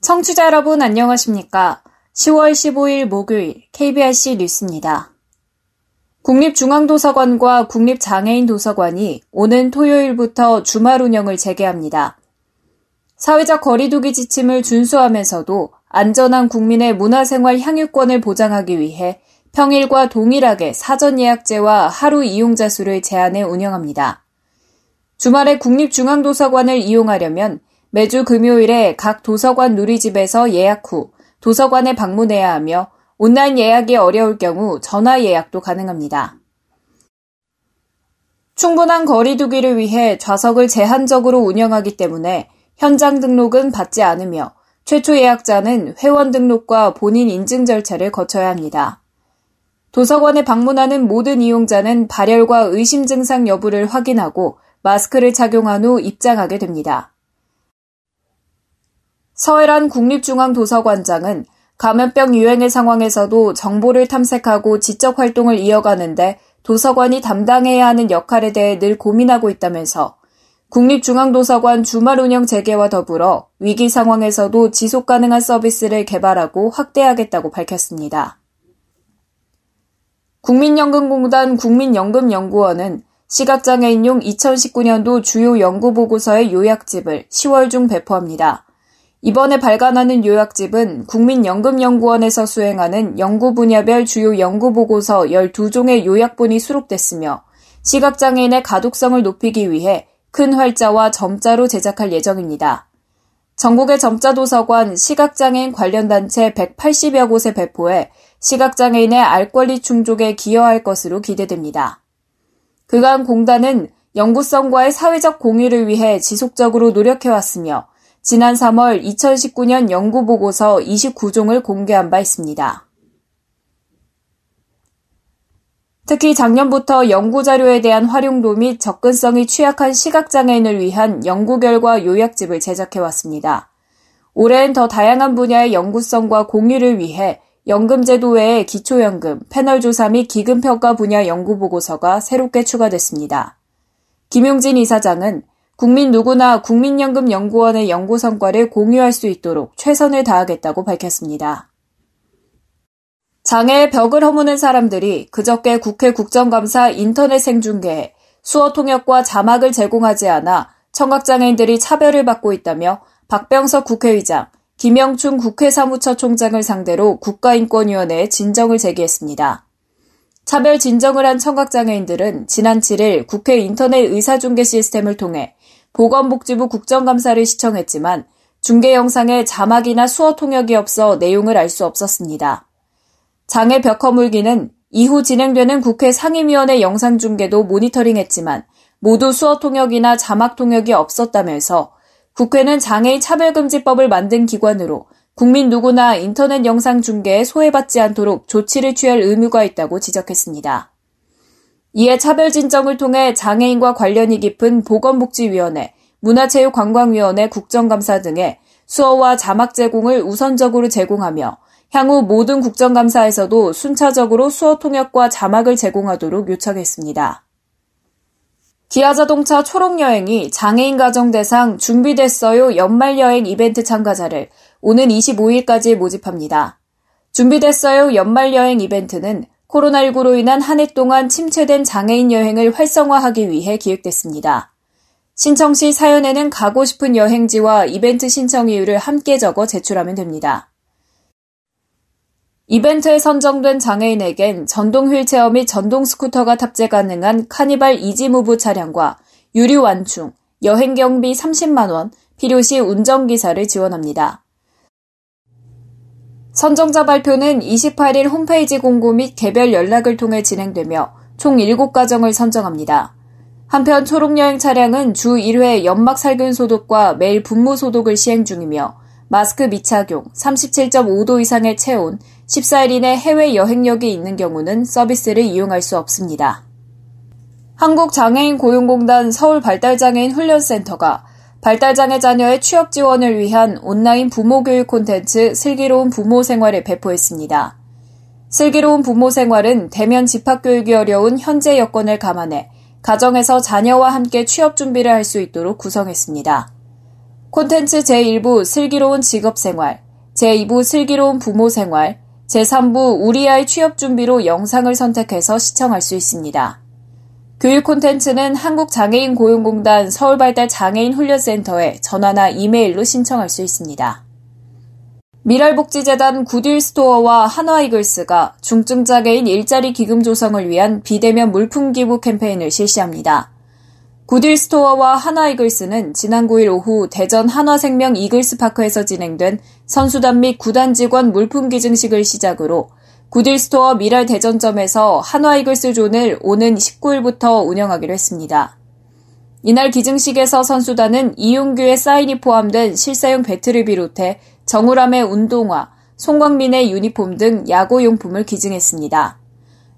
청취자 여러분 안녕하십니까? 10월 15일 목요일 KBRC 뉴스입니다. 국립중앙도서관과 국립장애인도서관이 오는 토요일부터 주말 운영을 재개합니다. 사회적 거리두기 지침을 준수하면서도 안전한 국민의 문화생활 향유권을 보장하기 위해 평일과 동일하게 사전 예약제와 하루 이용자 수를 제한해 운영합니다. 주말에 국립중앙도서관을 이용하려면 매주 금요일에 각 도서관 누리집에서 예약 후 도서관에 방문해야 하며 온라인 예약이 어려울 경우 전화 예약도 가능합니다. 충분한 거리두기를 위해 좌석을 제한적으로 운영하기 때문에 현장 등록은 받지 않으며 최초 예약자는 회원 등록과 본인 인증 절차를 거쳐야 합니다. 도서관에 방문하는 모든 이용자는 발열과 의심 증상 여부를 확인하고 마스크를 착용한 후 입장하게 됩니다. 서해란 국립중앙도서관장은 감염병 유행의 상황에서도 정보를 탐색하고 지적 활동을 이어가는데 도서관이 담당해야 하는 역할에 대해 늘 고민하고 있다면서 국립중앙도서관 주말 운영 재개와 더불어 위기 상황에서도 지속 가능한 서비스를 개발하고 확대하겠다고 밝혔습니다. 국민연금공단 국민연금연구원은 시각장애인용 2019년도 주요 연구보고서의 요약집을 10월 중 배포합니다. 이번에 발간하는 요약집은 국민연금연구원에서 수행하는 연구 분야별 주요 연구보고서 12종의 요약본이 수록됐으며 시각장애인의 가독성을 높이기 위해 큰 활자와 점자로 제작할 예정입니다. 전국의 점자 도서관 시각장애인 관련 단체 180여 곳에 배포해 시각장애인의 알 권리 충족에 기여할 것으로 기대됩니다. 그간 공단은 연구성과의 사회적 공유를 위해 지속적으로 노력해왔으며 지난 3월 2019년 연구보고서 29종을 공개한 바 있습니다. 특히 작년부터 연구자료에 대한 활용도 및 접근성이 취약한 시각장애인을 위한 연구 결과 요약집을 제작해왔습니다. 올해는 더 다양한 분야의 연구성과 공유를 위해 연금제도 외에 기초연금, 패널조사 및 기금평가 분야 연구보고서가 새롭게 추가됐습니다. 김용진 이사장은 국민 누구나 국민연금연구원의 연구 성과를 공유할 수 있도록 최선을 다하겠다고 밝혔습니다. 장애의 벽을 허무는 사람들이 그저께 국회 국정감사 인터넷 생중계에 수어 통역과 자막을 제공하지 않아 청각장애인들이 차별을 받고 있다며 박병석 국회의장, 김영춘 국회 사무처 총장을 상대로 국가인권위원회에 진정을 제기했습니다. 차별 진정을 한 청각장애인들은 지난 7일 국회 인터넷 의사중계 시스템을 통해 보건복지부 국정감사를 시청했지만 중계 영상에 자막이나 수어 통역이 없어 내용을 알 수 없었습니다. 장애 벽 허물기는 이후 진행되는 국회 상임위원회 영상 중계도 모니터링했지만 모두 수어 통역이나 자막 통역이 없었다면서 국회는 장애인 차별금지법을 만든 기관으로 국민 누구나 인터넷 영상 중계에 소외받지 않도록 조치를 취할 의무가 있다고 지적했습니다. 이에 차별 진정을 통해 장애인과 관련이 깊은 보건복지위원회, 문화체육관광위원회 국정감사 등의 수어와 자막 제공을 우선적으로 제공하며 향후 모든 국정감사에서도 순차적으로 수어 통역과 자막을 제공하도록 요청했습니다. 기아 자동차 초록여행이 장애인 가정 대상 준비됐어요 연말여행 이벤트 참가자를 오는 25일까지 모집합니다. 준비됐어요 연말여행 이벤트는 코로나19로 인한 한 해 동안 침체된 장애인 여행을 활성화하기 위해 기획됐습니다. 신청 시 사연에는 가고 싶은 여행지와 이벤트 신청 이유를 함께 적어 제출하면 됩니다. 이벤트에 선정된 장애인에겐 전동 휠체어 및 전동 스쿠터가 탑재 가능한 카니발 이지무브 차량과 유류 완충, 여행 경비 30만원, 필요시 운전기사를 지원합니다. 선정자 발표는 28일 홈페이지 공고 및 개별 연락을 통해 진행되며 총 7가정을 선정합니다. 한편 초록여행 차량은 주 1회 연막 살균 소독과 매일 분무 소독을 시행 중이며 마스크 미착용, 37.5도 이상의 체온, 14일 이내 해외 여행력이 있는 경우는 서비스를 이용할 수 없습니다. 한국장애인 고용공단 서울발달장애인 훈련센터가 발달장애 자녀의 취업 지원을 위한 온라인 부모 교육 콘텐츠 슬기로운 부모 생활을 배포했습니다. 슬기로운 부모 생활은 대면 집합 교육이 어려운 현재 여건을 감안해 가정에서 자녀와 함께 취업 준비를 할 수 있도록 구성했습니다. 콘텐츠 제1부 슬기로운 직업 생활, 제2부 슬기로운 부모 생활, 제3부 우리 아이 취업 준비로 영상을 선택해서 시청할 수 있습니다. 교육 콘텐츠는 한국장애인 고용공단 서울발달 장애인 훈련센터에 전화나 이메일로 신청할 수 있습니다. 미랄복지재단 구딜스토어와 한화이글스가 중증장애인 일자리 기금 조성을 위한 비대면 물품 기부 캠페인을 실시합니다. 구딜 스토어와 한화 이글스는 지난 9일 오후 대전 한화생명 이글스 파크에서 진행된 선수단 및 구단 직원 물품 기증식을 시작으로 굿윌스토어 밀알 대전점에서 한화 이글스 존을 오는 19일부터 운영하기로 했습니다. 이날 기증식에서 선수단은 이용규의 사인이 포함된 실사용 배트를 비롯해 정우람의 운동화, 송광민의 유니폼 등 야구 용품을 기증했습니다.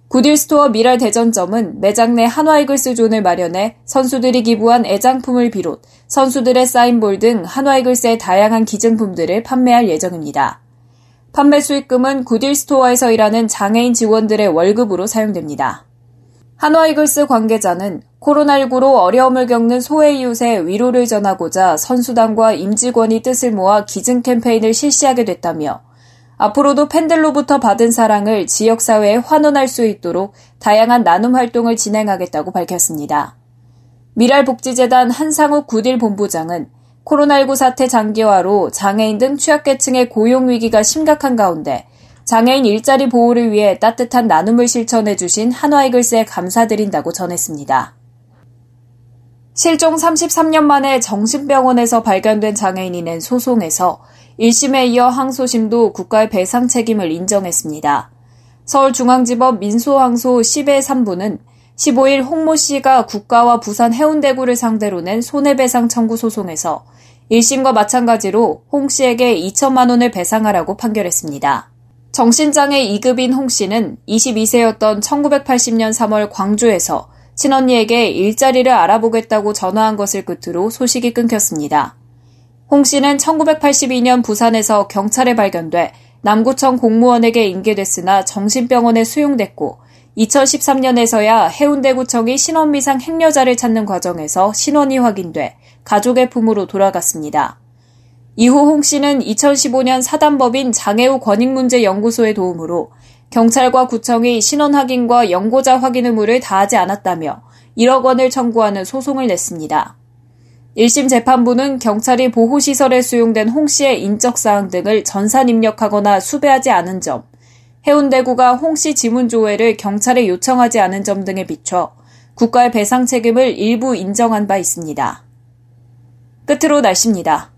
굿윌스토어 밀알 대전점은 매장 내 한화이글스 존을 마련해 선수들이 기부한 애장품을 비롯 선수들의 사인볼 등 한화이글스의 다양한 기증품들을 판매할 예정입니다. 판매 수익금은 구딜스토어에서 일하는 장애인 직원들의 월급으로 사용됩니다. 한화이글스 관계자는 코로나19로 어려움을 겪는 소외 이웃에 위로를 전하고자 선수단과 임직원이 뜻을 모아 기증 캠페인을 실시하게 됐다며 앞으로도 팬들로부터 받은 사랑을 지역사회에 환원할 수 있도록 다양한 나눔 활동을 진행하겠다고 밝혔습니다. 미랄복지재단 한상욱 구딜 본부장은 코로나19 사태 장기화로 장애인 등 취약계층의 고용 위기가 심각한 가운데 장애인 일자리 보호를 위해 따뜻한 나눔을 실천해 주신 한화이글스에 감사드린다고 전했습니다. 실종 33년 만에 정신병원에서 발견된 장애인이 낸 소송에서 1심에 이어 항소심도 국가의 배상 책임을 인정했습니다. 서울중앙지법 민소항소 10의 3부는 15일 홍모 씨가 국가와 부산 해운대구를 상대로 낸 손해배상 청구 소송에서 1심과 마찬가지로 홍 씨에게 2천만 원을 배상하라고 판결했습니다. 정신장애 2급인 홍 씨는 22세였던 1980년 3월 광주에서 친언니에게 일자리를 알아보겠다고 전화한 것을 끝으로 소식이 끊겼습니다. 홍 씨는 1982년 부산에서 경찰에 발견돼 남구청 공무원에게 인계됐으나 정신병원에 수용됐고 2013년에서야 해운대구청이 신원미상 행여자를 찾는 과정에서 신원이 확인돼 가족의 품으로 돌아갔습니다. 이후 홍 씨는 2015년 사단법인 장애우 권익문제연구소의 도움으로 경찰과 구청이 신원 확인과 연고자 확인 의무를 다하지 않았다며 1억 원을 청구하는 소송을 냈습니다. 1심 재판부는 경찰이 보호시설에 수용된 홍 씨의 인적사항 등을 전산 입력하거나 수배하지 않은 점, 해운대구가 홍 씨 지문 조회를 경찰에 요청하지 않은 점 등에 비춰 국가의 배상 책임을 일부 인정한 바 있습니다. 끝으로 날씨입니다.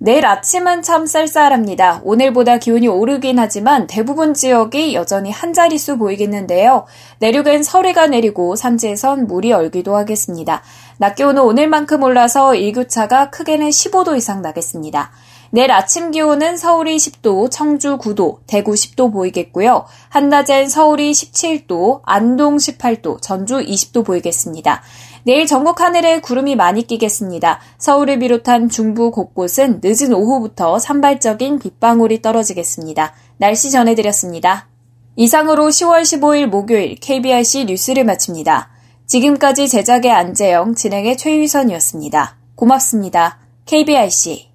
내일 아침은 참 쌀쌀합니다. 오늘보다 기온이 오르긴 하지만 대부분 지역이 여전히 한 자릿수 보이겠는데요. 내륙엔 서리가 내리고 산지에선 물이 얼기도 하겠습니다. 낮 기온은 오늘만큼 올라서 일교차가 크게는 15도 이상 나겠습니다. 내일 아침 기온은 서울이 10도, 청주 9도, 대구 10도 보이겠고요. 한낮엔 서울이 17도, 안동 18도, 전주 20도 보이겠습니다. 내일 전국 하늘에 구름이 많이 끼겠습니다. 서울을 비롯한 중부 곳곳은 늦은 오후부터 산발적인 빗방울이 떨어지겠습니다. 날씨 전해드렸습니다. 이상으로 10월 15일 목요일 KBRC 뉴스를 마칩니다. 지금까지 제작의 안재영, 진행의 최유선이었습니다. 고맙습니다. KBRC